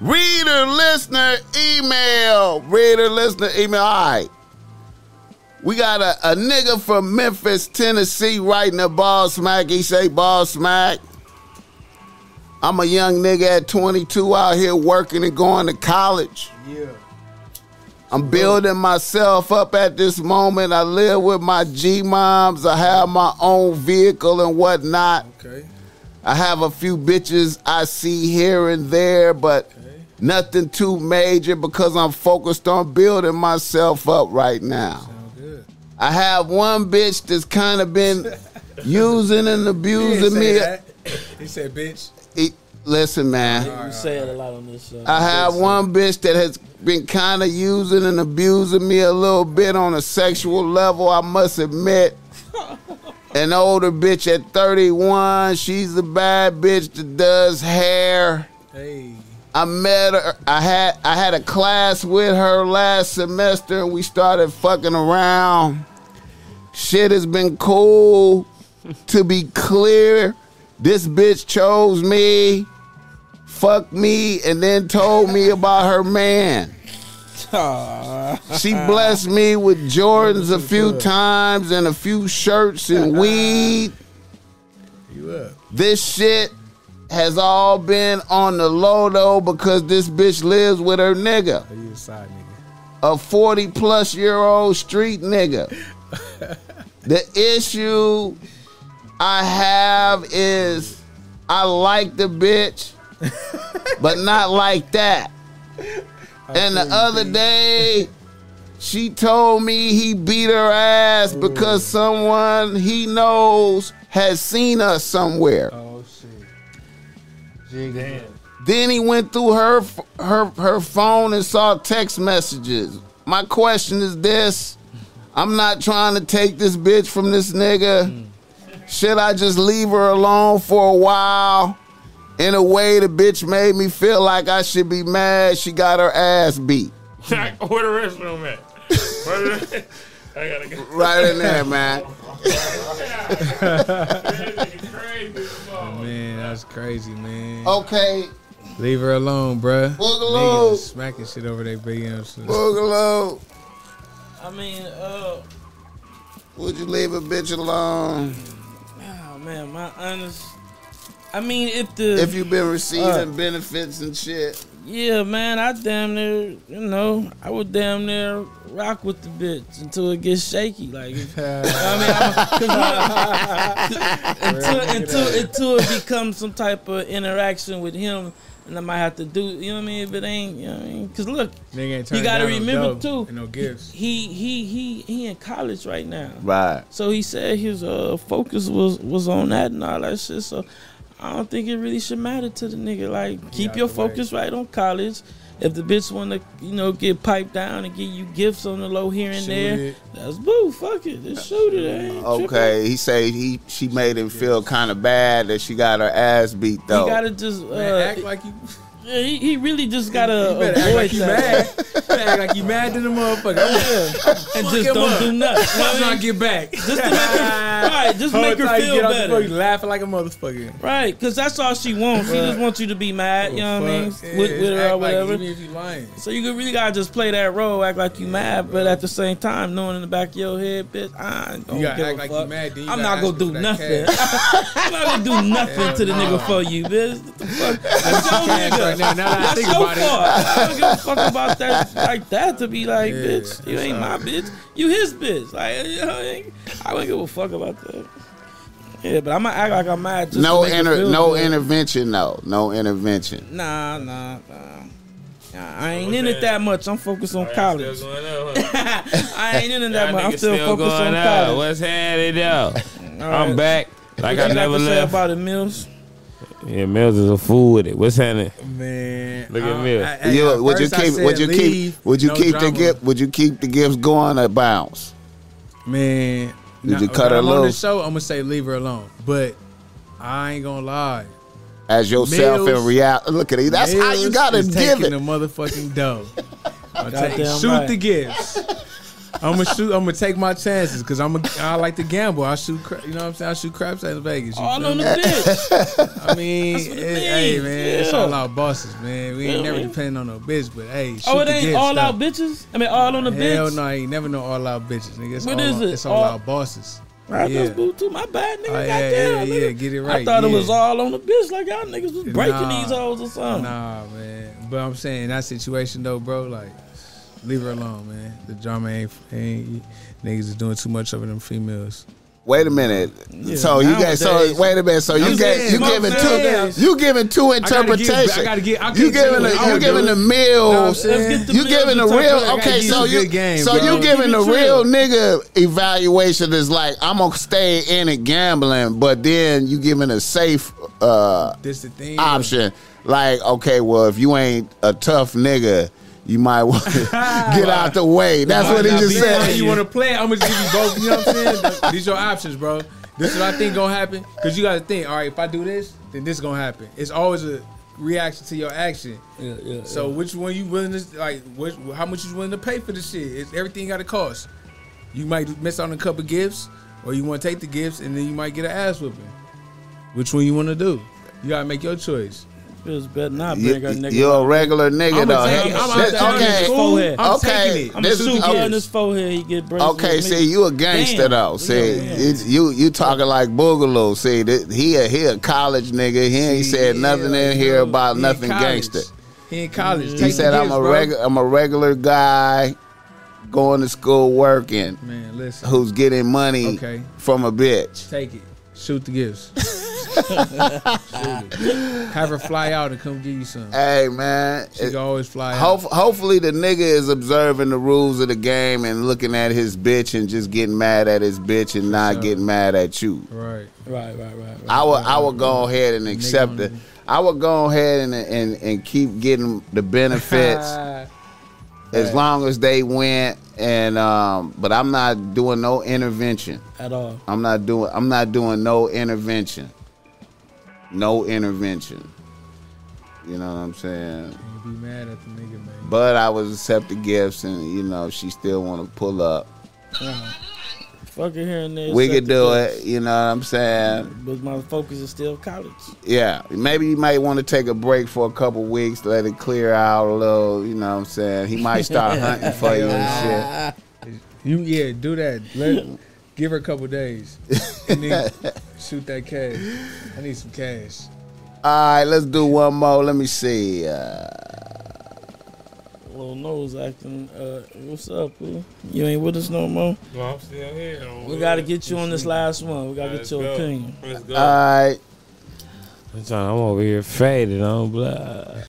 Reader, listener, email. Reader, listener, email. All right. We got a, a nigga from Memphis, Tennessee, writing a ball smack. He say ball smack. I'm a young nigga at 22 out here working and going to college. Yeah. I'm building myself up at this moment. I live with my G moms. I have my own vehicle and whatnot. Okay. I have a few bitches I see here and there, but Okay. nothing too major because I'm focused on building myself up right now. Good. I have one bitch that's kind of been using and abusing me. that. He said, bitch. E- Listen, man. We say it a lot on this show. I have uh, one bitch that has been kind of using and abusing me a little bit on a sexual level, I must admit. An older bitch at 31, she's a bad bitch that does hair. Hey. I met her. I had I had a class with her last semester, and we started fucking around. Shit has been cool. to be clear, this bitch chose me, fucked me, and then told me about her man. She blessed me with Jordans a few times and a few shirts and weed. You up. This shit has all been on the low though because this bitch lives with her nigga, Are you a side nigga? a 40 plus year old street nigga. the issue I have is I like the bitch, but not like that. And the other day, she told me he beat her ass because someone he knows has seen us somewhere. Oh, shit. Damn. Then he went through her her her phone and saw text messages. My question is this: I'm not trying to take this bitch from this nigga. Mm. Should I just leave her alone for a while? In a way, the bitch made me feel like I should be mad. She got her ass beat. Where the restroom at? Where the, I gotta go. Right in there, man. Man, that's crazy, man. Okay, Leave her alone, bruh. Boogaloo. Niggas smacking shit over their BMs. Boogaloo. I mean, uh, Would you leave a bitch alone oh man, my honest. I mean, if the if you've been receiving Uh. benefits and shit? yeah, man, I damn near, you know, I would damn near rock with the bitch until it gets shaky. Like, if, I mean, I'm, 'cause look, until until until it becomes some type of interaction with him, and I might have to do, you know what I mean? If it ain't, you know what I mean? Because look, Nigga You gotta down no remember, too. And no gifts. he he he he in college right now. Right. So he said his uh, focus was was on that and all that shit. So I don't think it really should matter to the nigga. Like keep out your the way. focus right on college. If the bitch wanna you know get piped down and give you gifts on the low here and Shoot there, it. that's boo. Fuck it, just shoot it. I ain't tripping. Okay, he say he she made him feel kind of bad that she got her ass beat though. You gotta just uh, Man, act like you. yeah, he, he really just gotta You better act like you that. mad. You act like you mad to the motherfucker. I'm and Fuck just him don't up. do nothing. You know I'm what I trying mean? to get back. Just to make her, right, just make her feel better. Fucking laughing like a motherfucker. Right, because that's all she wants. She just wants you to be mad, you know what I mean? Fuck. With, with her or like whatever. even if you lying. so you really gotta just play that role, act like you mad, but at the same time, knowing in the back of your head, bitch, I don't You give a like fuck. you mad. You I'm not gonna do nothing. I'm not gonna do nothing to the nigga for you, bitch. What the fuck? That's your nigga. right now. Now that I That's your fault. I don't give a fuck about that like that to be like, bitch, you ain't my bitch. You his bitch. Like, you know, I ain't- I wouldn't give a fuck about that. Yeah, but I'm gonna act like I'm mad. Just no to make inter, no good. intervention though. No intervention. Nah, nah, nah. Nah, I ain't in it that much. I'm focused on college. Still going up, huh? I ain't in it that much. I'm niggas still focused on going up. college. What's happening though? All I'm back. Like What I never to say left. about the Mills? Yeah, Mills is a fool with it. What's happening? Man, Look at I- me. I- I- You, would you keep? Would you keep? Would you no keep the drama. gift? Would you keep the gifts going or bounce? Man, Did you now, cut her I'm on the show, I'm gonna say leave her alone. But I ain't gonna lie. As yourself in Mills- reality. Look at it. That's how you gotta is give taking it. the motherfucking dough. I'll take, shoot right. the gifts. I'm gonna shoot. I'm gonna take my chances because I'm a, I like to gamble. I shoot. cra- You know what I'm saying? I shoot craps in Vegas. You oh, All feel on the bitch. I mean, That's it hey means. man, it's all out bosses, man. We ain't Feel never me? depending on no bitch, but hey, oh, shoot Oh, it ain't gifts, all though. out bitches. I mean, all on the Hell bitch. no, I ain't never know all out bitches, nigga. It's What all is out, it? It's all All- out bosses. Right, Yeah. that's boo too. My bad, nigga. Oh, yeah, yeah, Goddamn, yeah, nigga. get it right. I right, thought it was all on the bitch. Like y'all niggas was breaking Nah. these hoes or something. Nah, man. But I'm saying that situation though, bro, like leave her alone, man. The drama ain't ain't niggas is doing too much over them females. Wait a minute. Yeah, so you guys, so wait a minute. So you I'm get you giving two you giving two gotta give- interpretations. I gotta get- I you can't giving do the it. You would giving the Know meals. saying? Let's get the You giving the real okay? So you you game, so bro. you giving the real real. nigga evaluation is like I'm gonna stay in it gambling, but then you giving a safe uh This the thing. option. Like okay, well if you ain't a tough nigga, you might want to get out the way. That's what he just be how said. You want to play? I'm gonna just give you both. You know what I'm saying? These your options, bro. This is what I think gonna happen. Cause you gotta think. All right, if I do this, then this is gonna happen. It's always a reaction to your action. Yeah, yeah. So which one you willing to like? Which, how much you willing to pay for this shit? It's, everything got a cost. You might miss out on a couple gifts, or you want to take the gifts and then you might get an ass whipping. Which one you want to do? You gotta make your choice. Bitch better not You, her nigga. you're a regular nigga I'm though. take. I'm- I'm this- okay, It's forehead. I'm okay. taking it. I'm this gonna is okay. on his forehead. He get braces. Okay, see, you a gangster Damn. though. See, Yeah. you you talking like Boogaloo. See, that he a he a college nigga. He ain't said Yeah, nothing in here know, about he nothing gangster. He in college. Mm-hmm. He Take said I'm gifts, a regular I'm a regular guy going to school working Man, listen. who's getting money Okay. from a bitch. Take it. Shoot the gifts. Shoot it. Have her fly out and come give you some. Hey man, She can always fly Hope, out. hopefully the nigga is observing the rules of the game and looking at his bitch and just getting mad at his bitch and not sure. getting mad at you. Right. Right, right, right. right. I would I would go ahead and accept it. I would go ahead and and, and keep getting the benefits as long as they went and um but I'm not doing no intervention. At all. I'm not doing I'm not doing no intervention. No intervention. You know what I'm saying? Be mad at the nigga, man. But I was accepting gifts and you know she still want to pull up. Uh-huh. Fuck it here and there. we could do bitch. it. You know what I'm saying? But my focus is still college. Yeah, maybe you might want to take a break for a couple weeks, let it clear out a little. You know what I'm saying? He might start hunting for you and shit. You yeah, do that. Let give her a couple days. And then shoot that cash. I need some cash. All right, let's do one more. Let me see. Uh, Little nose acting. Uh, what's up, boo? You ain't with us no more. No, I'm still here. We gotta get you on this last one. We gotta get Let's your go. opinion. Let's go. all right. I'm over here faded on blood.